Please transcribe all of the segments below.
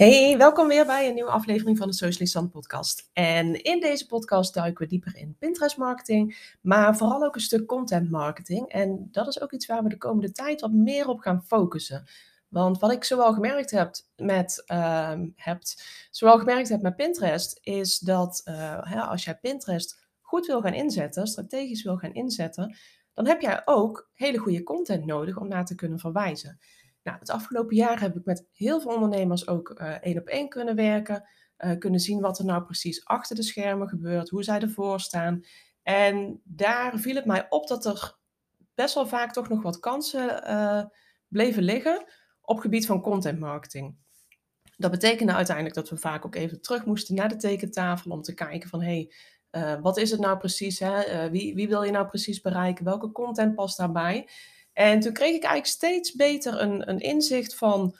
Hey, welkom weer bij een nieuwe aflevering van de Socialistan podcast. En in deze podcast duiken we dieper in Pinterest marketing, maar vooral ook een stuk content marketing. En dat is ook iets waar we de komende tijd wat meer op gaan focussen. Want wat ik zowel gemerkt heb met, uh, hebt, zowel gemerkt heb met Pinterest, is dat uh, als jij Pinterest goed wil gaan inzetten, strategisch wil gaan inzetten, dan heb jij ook hele goede content nodig om naar te kunnen verwijzen. Nou, het afgelopen jaar heb ik met heel veel ondernemers ook uh, één op één kunnen werken. Uh, kunnen zien wat er nou precies achter de schermen gebeurt, hoe zij ervoor staan. En daar viel het mij op dat er best wel vaak toch nog wat kansen uh, bleven liggen op gebied van content marketing. Dat betekende uiteindelijk dat we vaak ook even terug moesten naar de tekentafel om te kijken van hey, wat is het nou precies? Hè? wie, wie wil je nou precies bereiken? Welke content past daarbij? En toen kreeg ik eigenlijk steeds beter een, een inzicht van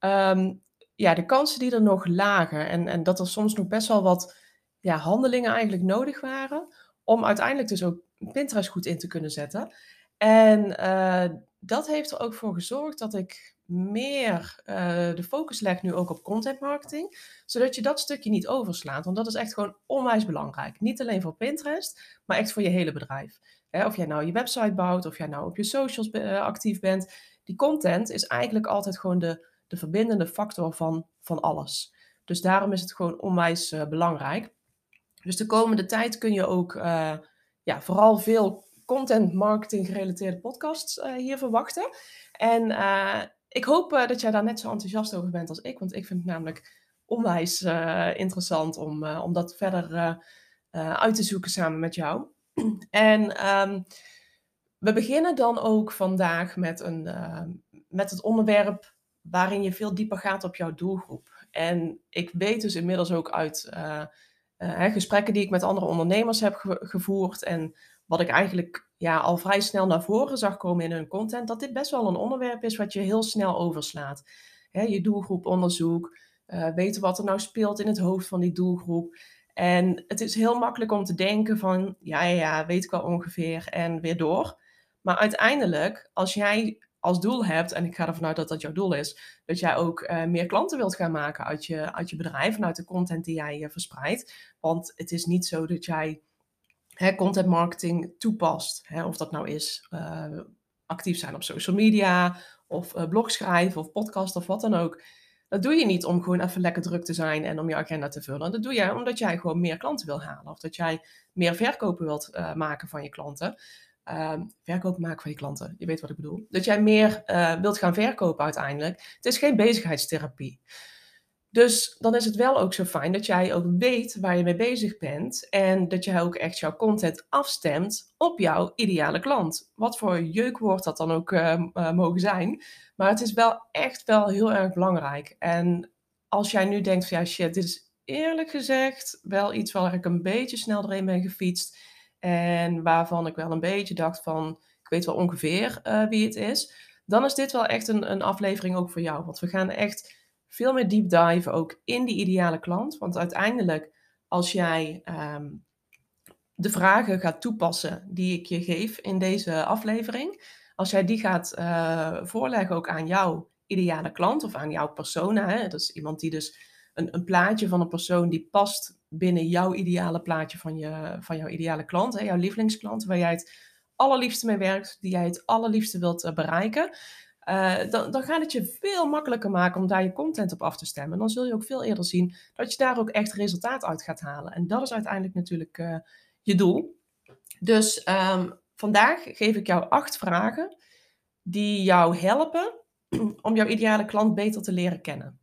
um, ja, de kansen die er nog lagen. En, en dat er soms nog best wel wat ja, handelingen eigenlijk nodig waren. Om uiteindelijk dus ook Pinterest goed in te kunnen zetten. En uh, dat heeft er ook voor gezorgd dat ik meer uh, de focus leg nu ook op content marketing. Zodat je dat stukje niet overslaat. Want dat is echt gewoon onwijs belangrijk. Niet alleen voor Pinterest, maar echt voor je hele bedrijf of jij nou je website bouwt, of jij nou op je socials uh, actief bent. Die content is eigenlijk altijd gewoon de, de verbindende factor van, van alles. Dus daarom is het gewoon onwijs uh, belangrijk. Dus de komende tijd kun je ook uh, ja, vooral veel content marketing gerelateerde podcasts hier verwachten. En ik hoop dat jij daar net zo enthousiast over bent als ik. Want ik vind het namelijk onwijs interessant om, om dat verder uit te zoeken samen met jou. En um, we beginnen dan ook vandaag met, een, uh, met het onderwerp waarin je veel dieper gaat op jouw doelgroep. En ik weet dus inmiddels ook uit uh, uh, gesprekken die ik met andere ondernemers heb ge gevoerd en wat ik eigenlijk ja, al vrij snel naar voren zag komen in hun content, dat dit best wel een onderwerp is wat je heel snel overslaat. Hè, je doelgroeponderzoek, weten wat er nou speelt in het hoofd van die doelgroep. En het is heel makkelijk om te denken van, ja, ja, ja, weet ik al ongeveer en weer door. Maar uiteindelijk, als jij als doel hebt, en ik ga ervan uit dat dat jouw doel is, dat jij ook uh, meer klanten wilt gaan maken uit je, uit je bedrijf en uit de content die jij uh, verspreidt. Want het is niet zo dat jij hè, content marketing toepast, hè, of dat nou is uh, actief zijn op social media, of blog schrijven, of podcast, of wat dan ook. Dat doe je niet om gewoon even lekker druk te zijn en om je agenda te vullen. Dat doe je omdat jij gewoon meer klanten wil halen. Of dat jij meer verkopen wilt uh, maken van je klanten. Uh, verkopen maken van je klanten, je weet wat ik bedoel. Dat jij meer uh, wilt gaan verkopen uiteindelijk. Het is geen bezigheidstherapie. Dus dan is het wel ook zo fijn dat jij ook weet waar je mee bezig bent en dat jij ook echt jouw content afstemt op jouw ideale klant. Wat voor jeukwoord dat dan ook uh, uh, mogen zijn. Maar het is wel echt wel heel erg belangrijk. En als jij nu denkt van ja shit, dit is eerlijk gezegd wel iets waar ik een beetje snel doorheen ben gefietst. En waarvan ik wel een beetje dacht van, ik weet wel ongeveer uh, wie het is. Dan is dit wel echt een, een aflevering ook voor jou. Want we gaan echt veel meer deep dive ook in die ideale klant. Want uiteindelijk, als jij um, de vragen gaat toepassen die ik je geef in deze aflevering, als jij die gaat uh, voorleggen ook aan jouw ideale klant of aan jouw persona, hè, dat is iemand die dus een, een, plaatje van een persoon die past binnen jouw ideale plaatje van, je, van jouw ideale klant, hè, jouw lievelingsklant, waar jij het allerliefste mee werkt, die jij het allerliefste wilt uh, bereiken. Uh, dan, dan gaat het je veel makkelijker maken om daar je content op af te stemmen. Dan zul je ook veel eerder zien dat je daar ook echt resultaat uit gaat halen. En dat is uiteindelijk natuurlijk uh, je doel. Dus um, vandaag geef ik jou acht vragen die jou helpen om jouw ideale klant beter te leren kennen.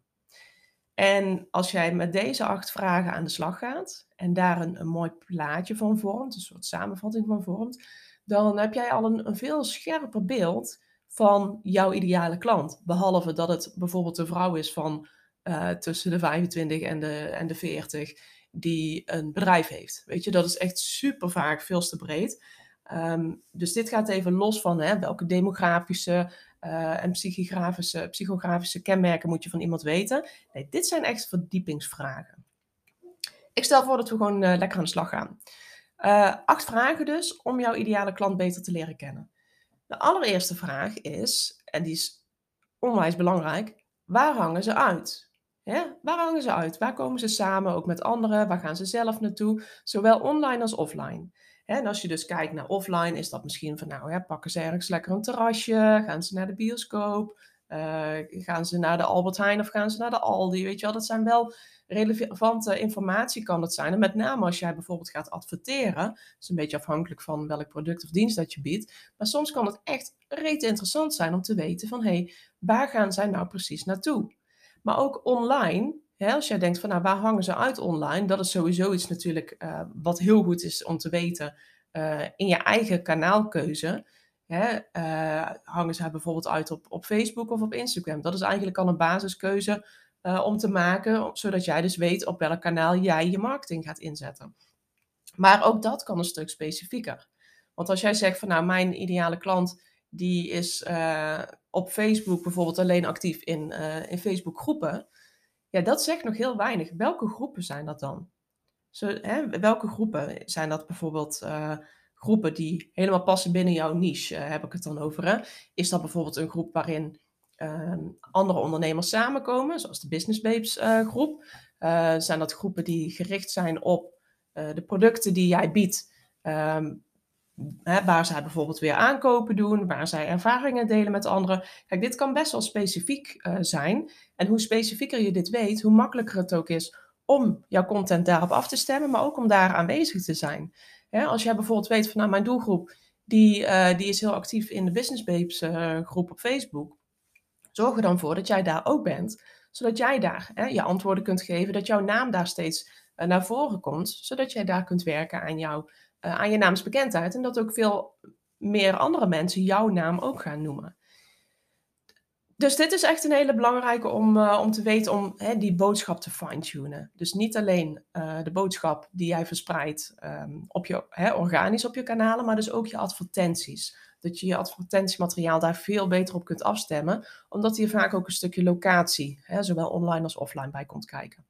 En als jij met deze acht vragen aan de slag gaat en daar een, mooi plaatje van vormt, een soort samenvatting van vormt, dan heb jij al een veel scherper beeld van jouw ideale klant. Behalve dat het bijvoorbeeld een vrouw is van uh, tussen de 25 en de, en de 40 die een bedrijf heeft. Weet je, dat is echt super vaak veel te breed. Um, dus dit gaat even los van hè, welke demografische uh, en psychografische, psychografische kenmerken moet je van iemand weten. Nee, dit zijn echt verdiepingsvragen. Ik stel voor dat we gewoon uh, lekker aan de slag gaan. Acht vragen dus om jouw ideale klant beter te leren kennen. De allereerste vraag is, en die is onwijs belangrijk, waar hangen ze uit? Waar hangen ze uit? Waar komen ze samen, ook met anderen? Waar gaan ze zelf naartoe? Zowel online als offline. En als je dus kijkt naar offline, is dat misschien van, nou, hè, pakken ze ergens lekker een terrasje? Gaan ze naar de bioscoop? Uh, gaan ze naar de Albert Heijn of gaan ze naar de Aldi? Weet je wel, dat zijn wel relevante informatie kan het zijn. En met name als jij bijvoorbeeld gaat adverteren. Dat is een beetje afhankelijk van welk product of dienst dat je biedt. Maar soms kan het echt reet interessant zijn om te weten van, hé, hey, waar gaan zij nou precies naartoe? Maar ook online, hè, als jij denkt van, nou, waar hangen ze uit online? Dat is sowieso iets natuurlijk uh, wat heel goed is om te weten uh, in je eigen kanaalkeuze. Hè, uh, hangen ze bijvoorbeeld uit op, op Facebook of op Instagram? Dat is eigenlijk al een basiskeuze uh, om te maken, zodat jij dus weet op welk kanaal jij je marketing gaat inzetten. Maar ook dat kan een stuk specifieker. Want als jij zegt van nou, mijn ideale klant die is uh, op Facebook bijvoorbeeld alleen actief in, in Facebook groepen. Ja, dat zegt nog heel weinig. Welke groepen zijn dat dan? Zo, hè, welke groepen zijn dat bijvoorbeeld groepen die helemaal passen binnen jouw niche? heb ik het dan over? Hè? Is dat bijvoorbeeld een groep waarin Ehm, andere ondernemers samenkomen, zoals de Business Babes uh, groep. Uh, zijn dat groepen die gericht zijn op de producten die jij biedt, um, hè, waar zij bijvoorbeeld weer aankopen doen, waar zij ervaringen delen met anderen. Kijk, dit kan best wel specifiek zijn. En hoe specifieker je dit weet, hoe makkelijker het ook is om jouw content daarop af te stemmen, maar ook om daar aanwezig te zijn. Als jij bijvoorbeeld weet van nou, mijn doelgroep, die, die is heel actief in de Business Babes groep op Facebook Zorg er dan voor dat jij daar ook bent, zodat jij daar hè, je antwoorden kunt geven, dat jouw naam daar steeds uh, naar voren komt, zodat jij daar kunt werken aan, jou, uh, aan je naamsbekendheid en dat ook veel meer andere mensen jouw naam ook gaan noemen. Dus dit is echt een hele belangrijke om, uh, om te weten om hè, die boodschap te fine-tunen. Dus niet alleen uh, de boodschap die jij verspreidt um, op je, hè, organisch op je kanalen, maar dus ook je advertenties dat je je advertentiemateriaal daar veel beter op kunt afstemmen, omdat hier vaak ook een stukje locatie, hè, zowel online als offline, bij komt kijken.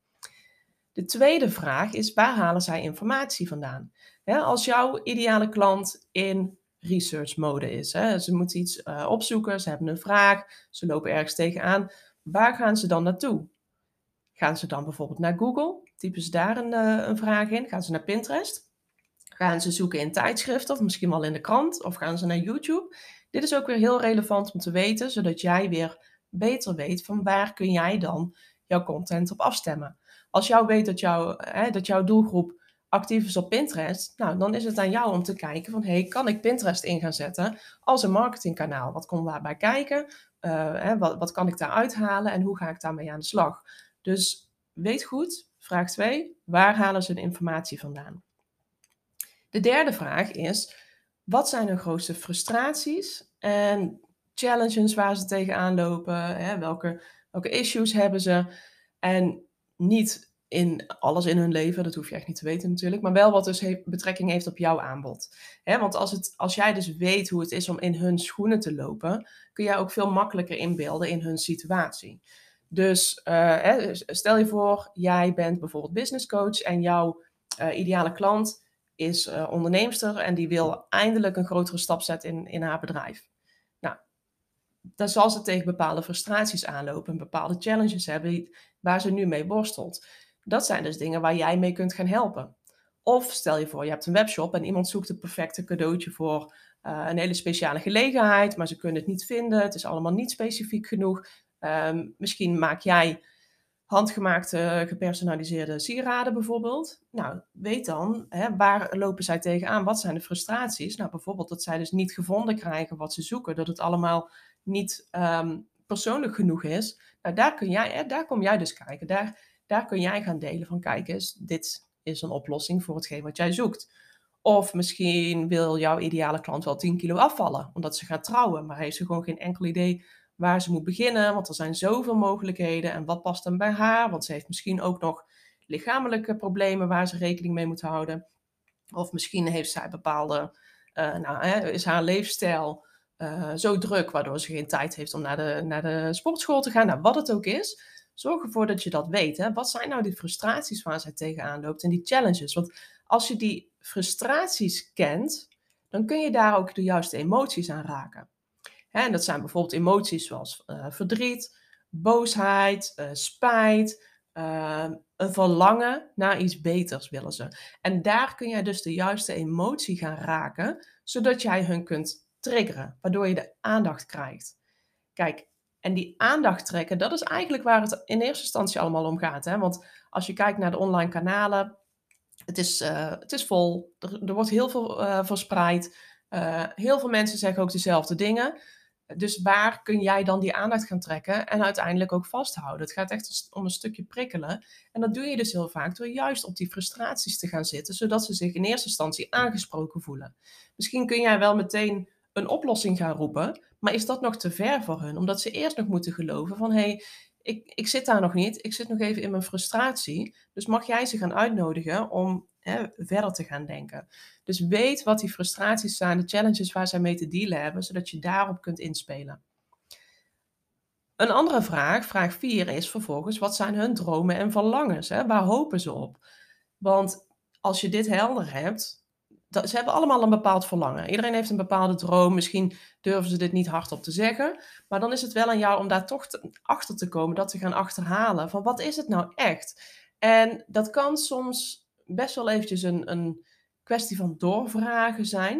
De tweede vraag is, waar halen zij informatie vandaan? als jouw ideale klant in research mode is, hè, ze moeten iets uh, opzoeken, ze hebben een vraag, ze lopen ergens tegenaan, waar gaan ze dan naartoe? Gaan ze dan bijvoorbeeld naar Google? Typen ze daar een, uh, een vraag in? Gaan ze naar Pinterest? Gaan ze zoeken in tijdschriften of misschien wel in de krant of gaan ze naar YouTube? Dit is ook weer heel relevant om te weten, zodat jij weer beter weet van waar kun jij dan jouw content op afstemmen. Als jou weet dat, jou, hè, dat jouw doelgroep actief is op Pinterest, nou, dan is het aan jou om te kijken van, hey, kan ik Pinterest in gaan zetten als een marketingkanaal? Wat komt daarbij kijken? Uh, hè, wat, wat kan ik daar uithalen en hoe ga ik daarmee aan de slag? Dus weet goed, vraag 2, waar halen ze de informatie vandaan? De derde vraag is, wat zijn hun grootste frustraties en challenges waar ze tegenaan lopen? Hè? Welke, welke issues hebben ze? En niet in alles in hun leven, dat hoef je echt niet te weten natuurlijk, maar wel wat dus betrekking heeft op jouw aanbod. Want als, het, als jij dus weet hoe het is om in hun schoenen te lopen, kun jij ook veel makkelijker inbeelden in hun situatie. Dus uh, stel je voor, jij bent bijvoorbeeld business coach en jouw uh, ideale klant is uh, onderneemster en die wil eindelijk een grotere stap zetten in, in haar bedrijf. Nou, dan zal ze tegen bepaalde frustraties aanlopen en bepaalde challenges hebben waar ze nu mee worstelt. Dat zijn dus dingen waar jij mee kunt gaan helpen. Of stel je voor, je hebt een webshop en iemand zoekt het perfecte cadeautje voor uh, een hele speciale gelegenheid, maar ze kunnen het niet vinden. Het is allemaal niet specifiek genoeg. Um, misschien maak jij handgemaakte, gepersonaliseerde sieraden bijvoorbeeld. Nou, weet dan, hè, waar lopen zij tegenaan? Wat zijn de frustraties? Nou, bijvoorbeeld dat zij dus niet gevonden krijgen wat ze zoeken, dat het allemaal niet um, persoonlijk genoeg is. Nou, daar, kun jij, hè, daar kom jij dus kijken. Daar, daar kun jij gaan delen van, kijk eens, dit is een oplossing voor hetgeen wat jij zoekt. Of misschien wil jouw ideale klant wel 10 kilo afvallen, omdat ze gaat trouwen, maar heeft ze gewoon geen enkel idee waar ze moet beginnen, want er zijn zoveel mogelijkheden en wat past dan bij haar, want ze heeft misschien ook nog lichamelijke problemen waar ze rekening mee moet houden. Of misschien heeft zij bepaalde, uh, nou, hè, is haar leefstijl uh, zo druk, waardoor ze geen tijd heeft om naar de, naar de sportschool te gaan. Nou, wat het ook is, zorg ervoor dat je dat weet. Hè. Wat zijn nou die frustraties waar zij tegenaan loopt en die challenges? Want als je die frustraties kent, dan kun je daar ook de juiste emoties aan raken. En dat zijn bijvoorbeeld emoties zoals uh, verdriet, boosheid, spijt, een verlangen naar iets beters willen ze. En daar kun jij dus de juiste emotie gaan raken, zodat jij hun kunt triggeren, waardoor je de aandacht krijgt. Kijk, en die aandacht trekken, dat is eigenlijk waar het in eerste instantie allemaal om gaat. Hè? Want als je kijkt naar de online kanalen, het is, uh, het is vol, er, wordt heel veel uh, verspreid. Uh, heel veel mensen zeggen ook dezelfde dingen. Dus waar kun jij dan die aandacht gaan trekken en uiteindelijk ook vasthouden? Het gaat echt om een stukje prikkelen. En dat doe je dus heel vaak door juist op die frustraties te gaan zitten, zodat ze zich in eerste instantie aangesproken voelen. Misschien kun jij wel meteen een oplossing gaan roepen, maar is dat nog te ver voor hun? Omdat ze eerst nog moeten geloven van hé, hey, ik, ik zit daar nog niet, ik zit nog even in mijn frustratie. Dus mag jij ze gaan uitnodigen om hè, verder te gaan denken. Dus weet wat die frustraties zijn, de challenges waar zij mee te dealen hebben, zodat je daarop kunt inspelen. Een andere vraag, vraag 4, is vervolgens: wat zijn hun dromen en verlangens? Hè? Waar hopen ze op? Want als je dit helder hebt, ze hebben allemaal een bepaald verlangen. Iedereen heeft een bepaalde droom. Misschien durven ze dit niet hardop te zeggen. Maar dan is het wel aan jou om daar toch achter te komen. Dat te gaan achterhalen. Van wat is het nou echt? En dat kan soms best wel eventjes een, een kwestie van doorvragen zijn.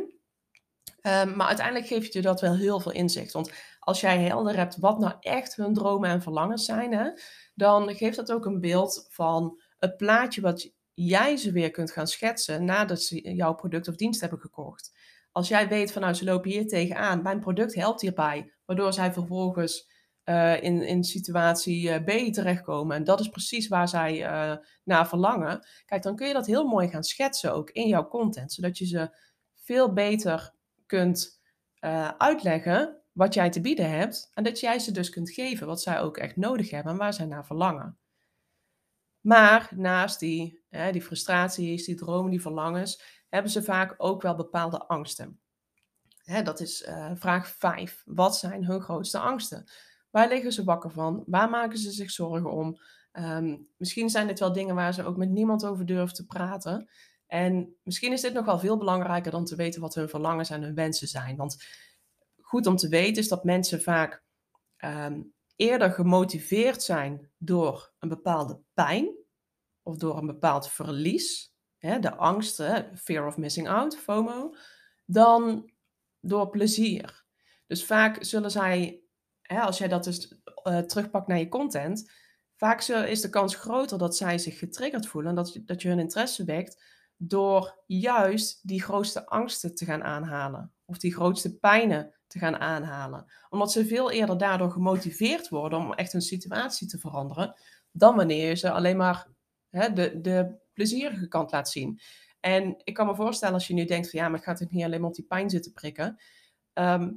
Um, maar uiteindelijk geeft je dat wel heel veel inzicht. Want als jij helder hebt wat nou echt hun dromen en verlangens zijn, dan geeft dat ook een beeld van het plaatje wat jij ze weer kunt gaan schetsen nadat ze jouw product of dienst hebben gekocht. Als jij weet van nou, ze lopen hier tegenaan, mijn product helpt hierbij, waardoor zij vervolgens uh, in, in situatie uh, B terechtkomen. En dat is precies waar zij uh, naar verlangen. Kijk, dan kun je dat heel mooi gaan schetsen ook in jouw content, zodat je ze veel beter kunt uitleggen wat jij te bieden hebt. En dat jij ze dus kunt geven wat zij ook echt nodig hebben en waar zij naar verlangen. Maar naast die, hè, die frustraties, die dromen, die verlangens, hebben ze vaak ook wel bepaalde angsten. Hè, dat is uh, vraag 5. Wat zijn hun grootste angsten? Waar liggen ze wakker van? Waar maken ze zich zorgen om? Um, misschien zijn dit wel dingen waar ze ook met niemand over durven te praten. En misschien is dit nog wel veel belangrijker dan te weten wat hun verlangens en hun wensen zijn. Want goed om te weten is dat mensen vaak um, eerder gemotiveerd zijn door een bepaalde pijn of door een bepaald verlies, hè, de angst, hè, fear of missing out, FOMO, dan door plezier. Dus vaak zullen zij, hè, als jij dat dus uh, terugpakt naar je content, vaak is de kans groter dat zij zich getriggerd voelen, dat, dat je hun interesse wekt, door juist die grootste angsten te gaan aanhalen. Of die grootste pijnen te gaan aanhalen. Omdat ze veel eerder daardoor gemotiveerd worden om echt hun situatie te veranderen, dan wanneer je ze alleen maar hè, de, de plezierige kant laat zien. En ik kan me voorstellen als je nu denkt van ja, maar gaat het niet alleen maar op die pijn zitten prikken? Ehm,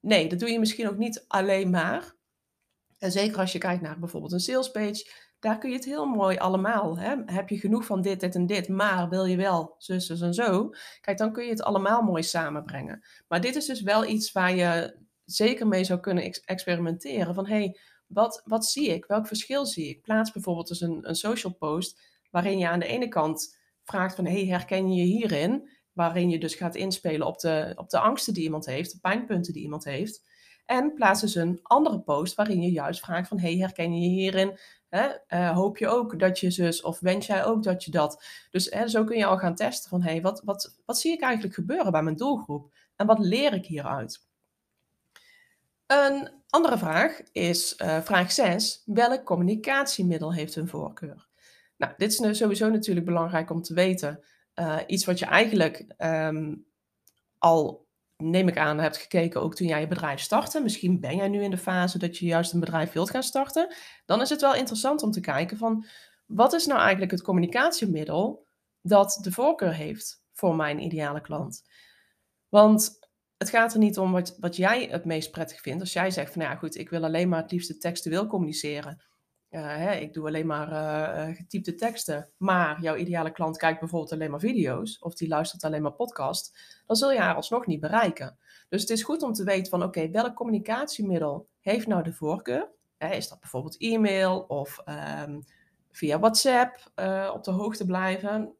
nee, dat doe je misschien ook niet alleen maar. En zeker als je kijkt naar bijvoorbeeld een salespage, daar kun je het heel mooi allemaal. Hè? Heb je genoeg van dit, dit en dit, maar wil je wel zus en zo? Kijk, dan kun je het allemaal mooi samenbrengen. Maar dit is dus wel iets waar je zeker mee zou kunnen experimenteren. Van hey, wat, wat zie ik? Welk verschil zie ik? Plaats bijvoorbeeld dus een, een social post waarin je aan de ene kant vraagt van hey, herken je je hierin? Waarin je dus gaat inspelen op de, op de angsten die iemand heeft, de pijnpunten die iemand heeft. En plaats dus een andere post waarin je juist vraagt van hey, herken je je hierin? Hè? Uh, hoop je ook dat je zus of wens jij ook dat je dat? Dus hè, zo kun je al gaan testen van hey, wat, wat, wat zie ik eigenlijk gebeuren bij mijn doelgroep? En wat leer ik hieruit? Een andere vraag is uh, vraag 6. Welk communicatiemiddel heeft een voorkeur? Nou, dit is sowieso natuurlijk belangrijk om te weten. Uh, iets wat je eigenlijk um, al, neem ik aan, hebt gekeken ook toen jij je bedrijf startte. Misschien ben jij nu in de fase dat je juist een bedrijf wilt gaan starten. Dan is het wel interessant om te kijken van wat is nou eigenlijk het communicatiemiddel dat de voorkeur heeft voor mijn ideale klant? Want het gaat er niet om wat, wat jij het meest prettig vindt. Als jij zegt van nou ja goed, ik wil alleen maar het liefste textueel communiceren. Uh, hè, ik doe alleen maar uh, getypte teksten. Maar jouw ideale klant kijkt bijvoorbeeld alleen maar video's. Of die luistert alleen maar podcast. Dan zul je haar alsnog niet bereiken. Dus het is goed om te weten van oké, welk communicatiemiddel heeft nou de voorkeur? is dat bijvoorbeeld e-mail of um, via WhatsApp op de hoogte blijven?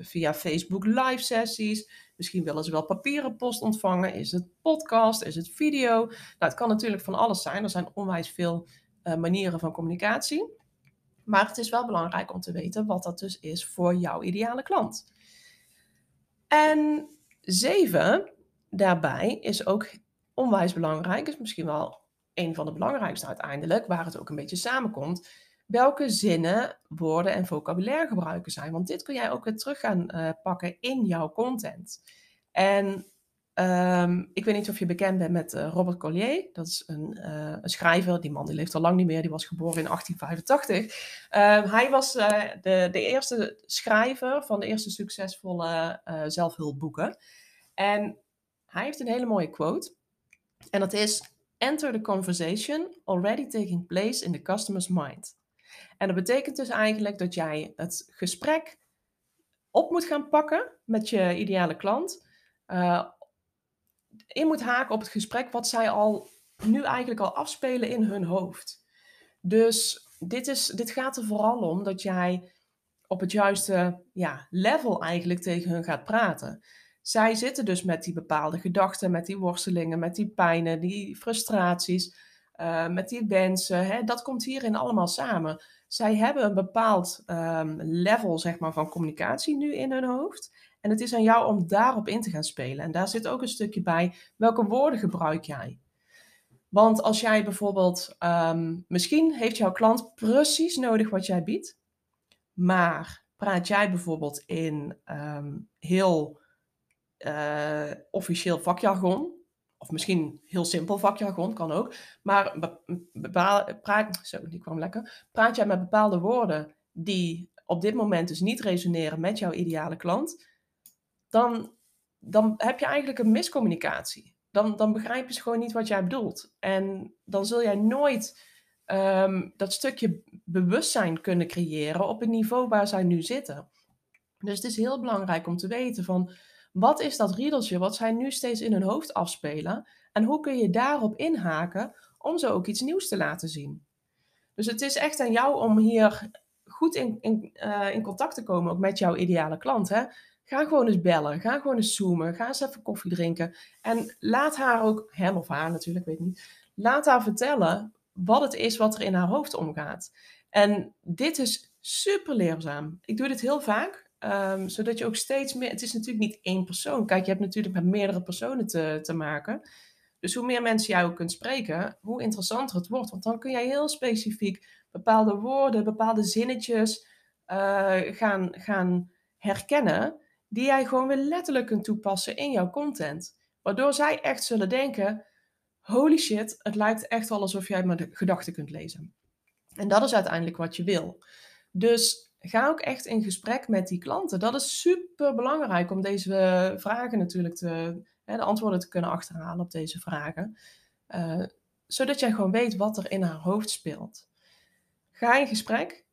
Via Facebook live sessies? Misschien willen ze wel papieren post ontvangen. Is het podcast? Is het video? Nou, het kan natuurlijk van alles zijn. Er zijn onwijs veel manieren van communicatie. Maar het is wel belangrijk om te weten wat dat dus is voor jouw ideale klant. En zeven, daarbij is ook onwijs belangrijk, is misschien wel een van de belangrijkste uiteindelijk, waar het ook een beetje samenkomt. Welke zinnen, woorden en vocabulaire gebruiken zijn. Want dit kun jij ook weer terug gaan uh, pakken in jouw content. En Ehm, ik weet niet of je bekend bent met uh, Robert Collier. Dat is een, uh, een, schrijver. Die man die leeft al lang niet meer. Die was geboren in 1885. Ehm, hij was de, de, eerste schrijver van de eerste succesvolle zelfhulpboeken. En hij heeft een hele mooie quote. En dat is: Enter the conversation already taking place in the customer's mind. En dat betekent dus eigenlijk dat jij het gesprek op moet gaan pakken met je ideale klant in moet haken op het gesprek wat zij al nu eigenlijk al afspelen in hun hoofd. Dus dit, is, dit gaat er vooral om dat jij op het juiste ja, level eigenlijk tegen hun gaat praten. Zij zitten dus met die bepaalde gedachten, met die worstelingen, met die pijnen, die frustraties, uh, met die wensen. Hè? Dat komt hierin allemaal samen. Zij hebben een bepaald um, level zeg maar, van communicatie nu in hun hoofd. En het is aan jou om daarop in te gaan spelen. En daar zit ook een stukje bij, welke woorden gebruik jij? Want als jij bijvoorbeeld, um, misschien heeft jouw klant precies nodig wat jij biedt, maar praat jij bijvoorbeeld in um, heel uh, officieel vakjargon, of misschien heel simpel vakjargon, kan ook, maar praat, zo, die kwam lekker, praat jij met bepaalde woorden die op dit moment dus niet resoneren met jouw ideale klant, dan, dan heb je eigenlijk een miscommunicatie. Dan, dan begrijpen ze gewoon niet wat jij bedoelt. En dan zul jij nooit um, dat stukje bewustzijn kunnen creëren op het niveau waar zij nu zitten. Dus het is heel belangrijk om te weten van wat is dat riedeltje wat zij nu steeds in hun hoofd afspelen en hoe kun je daarop inhaken om ze ook iets nieuws te laten zien. Dus het is echt aan jou om hier goed in, in, uh, in contact te komen ook met jouw ideale klant. Hè? Ga gewoon eens bellen. Ga gewoon eens zoomen. Ga eens even koffie drinken. En laat haar ook, hem of haar natuurlijk, weet niet. Laat haar vertellen wat het is wat er in haar hoofd omgaat. En dit is super leerzaam. Ik doe dit heel vaak, um, zodat je ook steeds meer. Het is natuurlijk niet één persoon. Kijk, je hebt natuurlijk met meerdere personen te, te maken. Dus hoe meer mensen ook kunt spreken, hoe interessanter het wordt. Want dan kun jij heel specifiek bepaalde woorden, bepaalde zinnetjes uh, gaan, gaan herkennen die jij gewoon weer letterlijk kunt toepassen in jouw content. Waardoor zij echt zullen denken: holy shit, het lijkt echt wel alsof jij mijn gedachten kunt lezen. En dat is uiteindelijk wat je wil. Dus ga ook echt in gesprek met die klanten. Dat is super belangrijk om deze vragen natuurlijk te, de antwoorden te kunnen achterhalen op deze vragen. Uh, zodat jij gewoon weet wat er in haar hoofd speelt. Ga in gesprek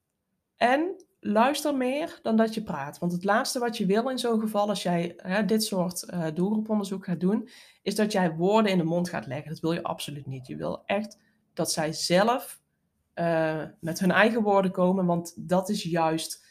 en luister meer dan dat je praat. Want het laatste wat je wil in zo'n geval, als jij hè, dit soort uh, doelgroeponderzoek gaat doen, is dat jij woorden in de mond gaat leggen. Dat wil je absoluut niet. Je wil echt dat zij zelf uh, met hun eigen woorden komen, want dat is juist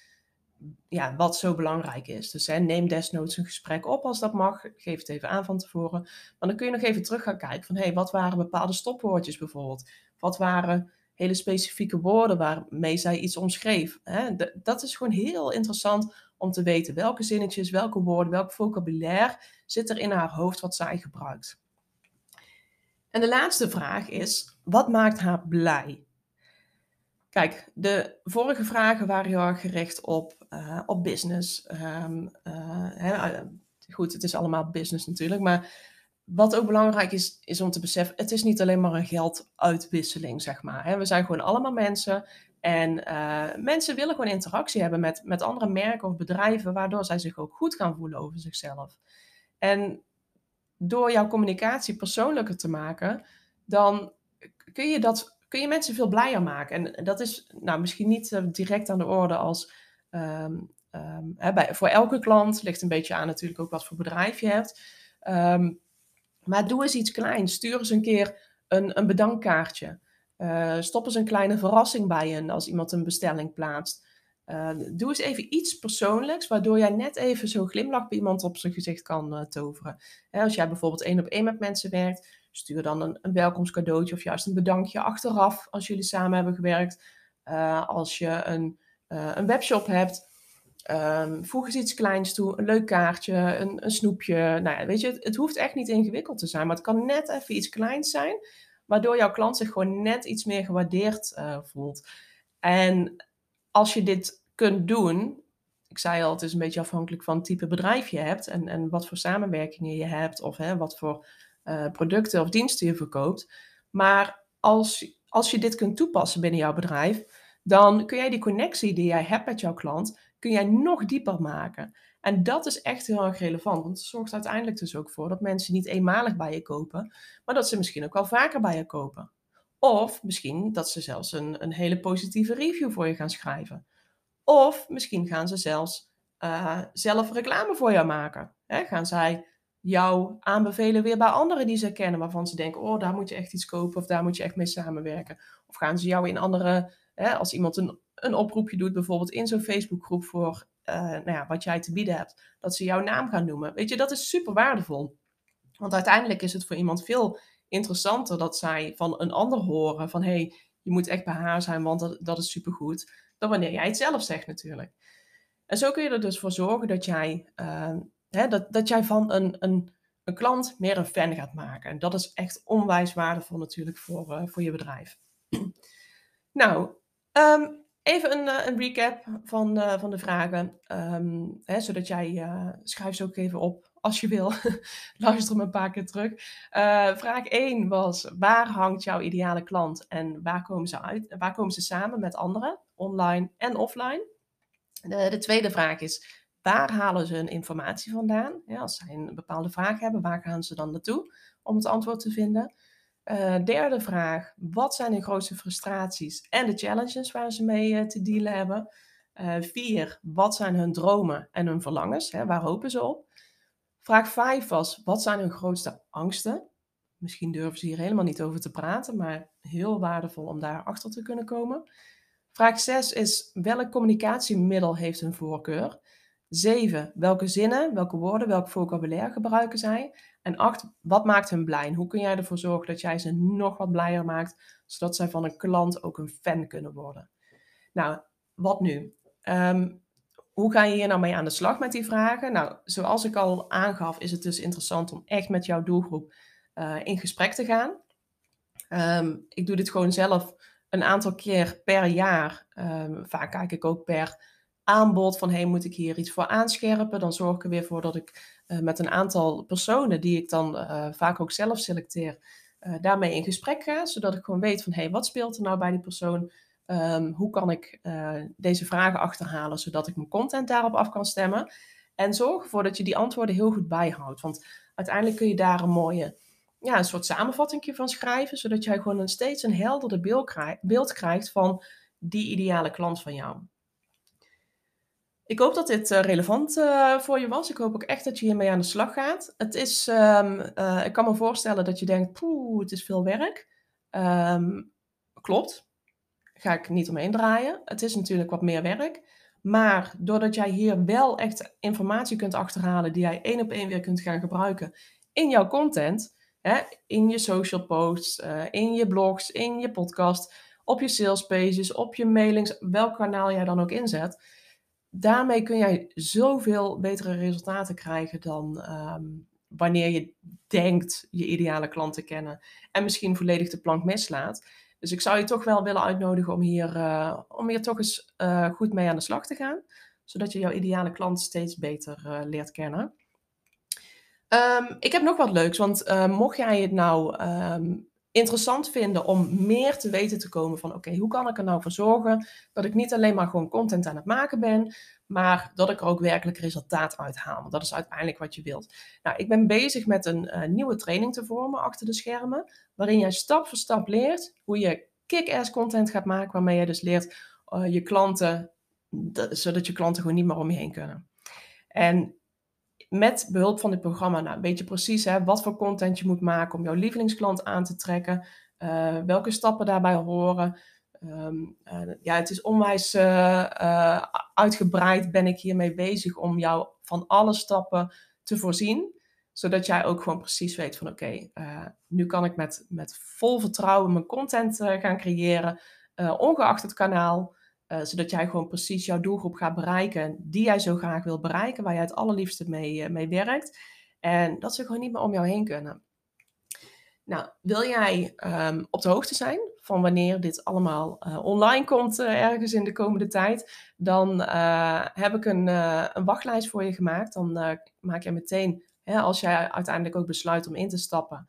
ja, wat zo belangrijk is. Dus hè, neem desnoods een gesprek op als dat mag. Geef het even aan van tevoren. Maar dan kun je nog even terug gaan kijken van, hey, wat waren bepaalde stopwoordjes bijvoorbeeld? Wat waren hele specifieke woorden waarmee zij iets omschreef. Hè? dat is gewoon heel interessant om te weten welke zinnetjes, welke woorden, welk vocabulaire zit er in haar hoofd wat zij gebruikt. En de laatste vraag is, wat maakt haar blij? Kijk, de vorige vragen waren heel erg gericht op, uh, op business. Um, uh, hè, goed, het is allemaal business natuurlijk, maar wat ook belangrijk is, is om te beseffen, het is niet alleen maar een gelduitwisseling, zeg maar. We zijn gewoon allemaal mensen en mensen willen gewoon interactie hebben met, met andere merken of bedrijven, waardoor zij zich ook goed gaan voelen over zichzelf. En door jouw communicatie persoonlijker te maken, dan kun je, dat, kun je mensen veel blijer maken. En dat is nou, misschien niet uh, direct aan de orde als um, um, hè, bij, voor elke klant, ligt een beetje aan natuurlijk ook wat voor bedrijf je hebt. Um, maar doe eens iets kleins. Stuur eens een keer een, een bedankkaartje. Uh, stop eens een kleine verrassing bij je als iemand een bestelling plaatst. Uh, doe eens even iets persoonlijks, waardoor jij net even zo'n glimlach bij iemand op zijn gezicht kan toveren. Hè, als jij bijvoorbeeld één op één met mensen werkt, Stuur dan een, een welkomstcadeautje of juist een bedankje achteraf als jullie samen hebben gewerkt. Uh, als je een, uh, een webshop hebt, um, voeg eens iets kleins toe. Een leuk kaartje, een, een snoepje. Nou ja, weet je, het, hoeft echt niet ingewikkeld te zijn, maar het kan net even iets kleins zijn, waardoor jouw klant zich gewoon net iets meer gewaardeerd uh, voelt. En als je dit kunt doen, ik zei al, het is een beetje afhankelijk van het type bedrijf je hebt en, en wat voor samenwerkingen je hebt of hè, wat voor uh, producten of diensten je verkoopt. Maar als, als je dit kunt toepassen binnen jouw bedrijf, dan kun jij die connectie die jij hebt met jouw klant, kun jij nog dieper maken. En dat is echt heel erg relevant, want het zorgt uiteindelijk dus ook voor dat mensen niet eenmalig bij je kopen, maar dat ze misschien ook wel vaker bij je kopen. Of misschien dat ze zelfs een, een hele positieve review voor je gaan schrijven. Of misschien gaan ze zelfs uh, zelf reclame voor jou maken. Hè? Gaan zij jou aanbevelen weer bij anderen die ze kennen, waarvan ze denken, oh, daar moet je echt iets kopen of daar moet je echt mee samenwerken. Of gaan ze jou in andere, hè, als iemand een, een oproepje doet, bijvoorbeeld in zo'n Facebookgroep voor uh, nou ja, wat jij te bieden hebt, dat ze jouw naam gaan noemen. Weet je, dat is super waardevol. Want uiteindelijk is het voor iemand veel interessanter dat zij van een ander horen van, hé, hey, je moet echt bij haar zijn, want dat, dat is supergoed dan wanneer jij het zelf zegt natuurlijk. En zo kun je er dus voor zorgen dat jij, uh, hè, dat, dat jij van een, een, een klant meer een fan gaat maken. En dat is echt onwijs waardevol natuurlijk voor, uh, voor je bedrijf. nou, um, even een, uh, een, recap van, uh, van de vragen. Um, hè, zodat jij, schrijf ze ook even op als je wil. Luister hem een paar keer terug. vraag 1 was, waar hangt jouw ideale klant en waar komen ze, uit, waar komen ze samen met anderen? online en offline. De, de, tweede vraag is, waar halen ze hun informatie vandaan? Ja, als zij een bepaalde vraag hebben, waar gaan ze dan naartoe om het antwoord te vinden? Uh, derde vraag, wat zijn hun grootste frustraties en de challenges waar ze mee uh, te dealen hebben? Uh, vier, wat zijn hun dromen en hun verlangens? Hè, waar hopen ze op? Vraag vijf was, wat zijn hun grootste angsten? Misschien durven ze hier helemaal niet over te praten, maar heel waardevol om daar achter te kunnen komen. Vraag 6 is welk communicatiemiddel heeft hun voorkeur? 7. Welke zinnen, welke woorden, welk vocabulaire gebruiken zij? En 8. Wat maakt hun blij? Hoe kun jij ervoor zorgen dat jij ze nog wat blijer maakt, zodat zij van een klant ook een fan kunnen worden? Nou, wat nu? Um, hoe ga je hier nou mee aan de slag met die vragen? Nou, zoals ik al aangaf, is het dus interessant om echt met jouw doelgroep uh, in gesprek te gaan. Um, ik doe dit gewoon zelf een aantal keer per jaar. Um, vaak kijk ik ook per aanbod van hey, moet ik hier iets voor aanscherpen? Dan zorg ik er weer voor dat ik uh, met een aantal personen die ik dan uh, vaak ook zelf selecteer, uh, daarmee in gesprek ga, zodat ik gewoon weet van hey, wat speelt er nou bij die persoon? Um, hoe kan ik deze vragen achterhalen, zodat ik mijn content daarop af kan stemmen? En zorg ervoor dat je die antwoorden heel goed bijhoudt. Want uiteindelijk kun je daar een mooie ja, een soort samenvatting van schrijven, zodat jij gewoon een, steeds een helderder beeld, beeld krijgt van die ideale klant van jou. Ik hoop dat dit uh, relevant uh, voor je was. Ik hoop ook echt dat je hiermee aan de slag gaat. Het is, um, uh, ik kan me voorstellen dat je denkt, poeh, het is veel werk. Um, klopt, ga ik niet omheen draaien. Het is natuurlijk wat meer werk. Maar doordat jij hier wel echt informatie kunt achterhalen die jij één op één weer kunt gaan gebruiken in jouw content, Hè, in je social posts, in je blogs, in je podcast, op je sales pages, op je mailings, welk kanaal jij dan ook inzet. Daarmee kun jij zoveel betere resultaten krijgen dan um, wanneer je denkt je ideale klant te kennen en misschien volledig de plank mislaat. Dus ik zou je toch wel willen uitnodigen om hier, uh, om hier toch eens uh, goed mee aan de slag te gaan, zodat je jouw ideale klant steeds beter leert kennen. Um, ik heb nog wat leuks, want mocht jij het nou um, interessant vinden om meer te weten te komen van oké, hoe kan ik er nou voor zorgen dat ik niet alleen maar gewoon content aan het maken ben, maar dat ik er ook werkelijk resultaat uit haal. Want dat is uiteindelijk wat je wilt. Nou, ik ben bezig met een uh, nieuwe training te vormen achter de schermen, waarin jij stap voor stap leert hoe je kick-ass content gaat maken, waarmee je dus leert uh, je klanten, zodat je klanten gewoon niet meer om je heen kunnen. En met behulp van dit programma nou, weet je precies hè, wat voor content je moet maken om jouw lievelingsklant aan te trekken, uh, welke stappen daarbij horen. Um, uh, ja, het is onwijs uh, uitgebreid ben ik hiermee bezig om jou van alle stappen te voorzien. Zodat jij ook gewoon precies weet van oké, eh, nu kan ik met, met vol vertrouwen mijn content gaan creëren, ongeacht het kanaal. Zodat jij gewoon precies jouw doelgroep gaat bereiken die jij zo graag wilt bereiken, waar jij het allerliefste mee, mee werkt. En dat ze gewoon niet meer om jou heen kunnen. Nou, wil jij um, op de hoogte zijn van wanneer dit allemaal uh, online komt ergens in de komende tijd, dan heb ik een, een, wachtlijst voor je gemaakt. Dan maak je meteen, hè, als jij uiteindelijk ook besluit om in te stappen,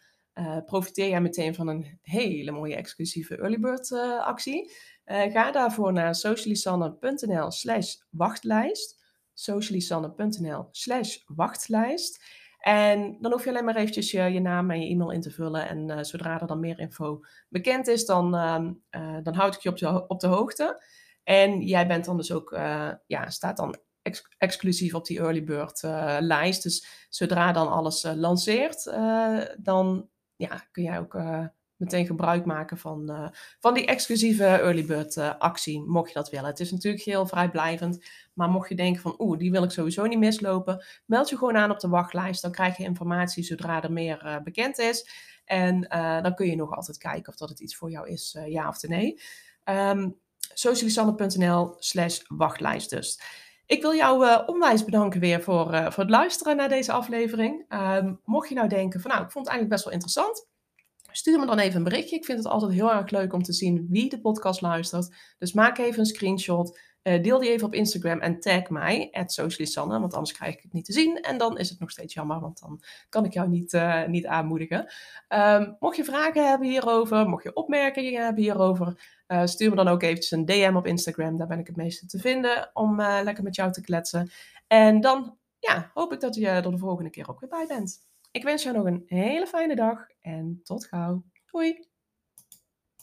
profiteer jij meteen van een hele mooie exclusieve early bird actie. Ga daarvoor naar socialisanne.nl slash wachtlijst. socialisanne.nl slash wachtlijst. En dan hoef je alleen maar eventjes je, je naam en je e-mail in te vullen. En uh, zodra er dan meer info bekend is, dan, uh, dan houd ik je op de, op de hoogte. En jij bent dan dus ook, ja, staat dan ex exclusief op die early bird lijst. Dus zodra dan alles lanceert, dan ja, kun jij ook meteen gebruik maken van, uh, van die exclusieve early bird uh, actie, mocht je dat willen. Het is natuurlijk heel vrijblijvend, maar mocht je denken van oeh, die wil ik sowieso niet mislopen, meld je gewoon aan op de wachtlijst. Dan krijg je informatie zodra er meer uh, bekend is. En dan kun je nog altijd kijken of dat het iets voor jou is, ja of nee. Um, socialisanne.nl slash wachtlijst dus. Ik wil jou uh, onwijs bedanken weer voor, voor het luisteren naar deze aflevering. Um, mocht je nou denken van nou, ik vond het eigenlijk best wel interessant. Stuur me dan even een berichtje. Ik vind het altijd heel erg leuk om te zien wie de podcast luistert. Dus maak even een screenshot. Uh, deel die even op Instagram en tag mij, Socialisanne, want anders krijg ik het niet te zien. En dan is het nog steeds jammer, want dan kan ik jou niet, uh, niet aanmoedigen. Um, mocht je vragen hebben hierover, mocht je opmerkingen hebben hierover, uh, stuur me dan ook eventjes een DM op Instagram. Daar ben ik het meeste te vinden om lekker met jou te kletsen. En dan ja, hoop ik dat je er de volgende keer ook weer bij bent. Ik wens jou nog een hele fijne dag en tot gauw. Hoi!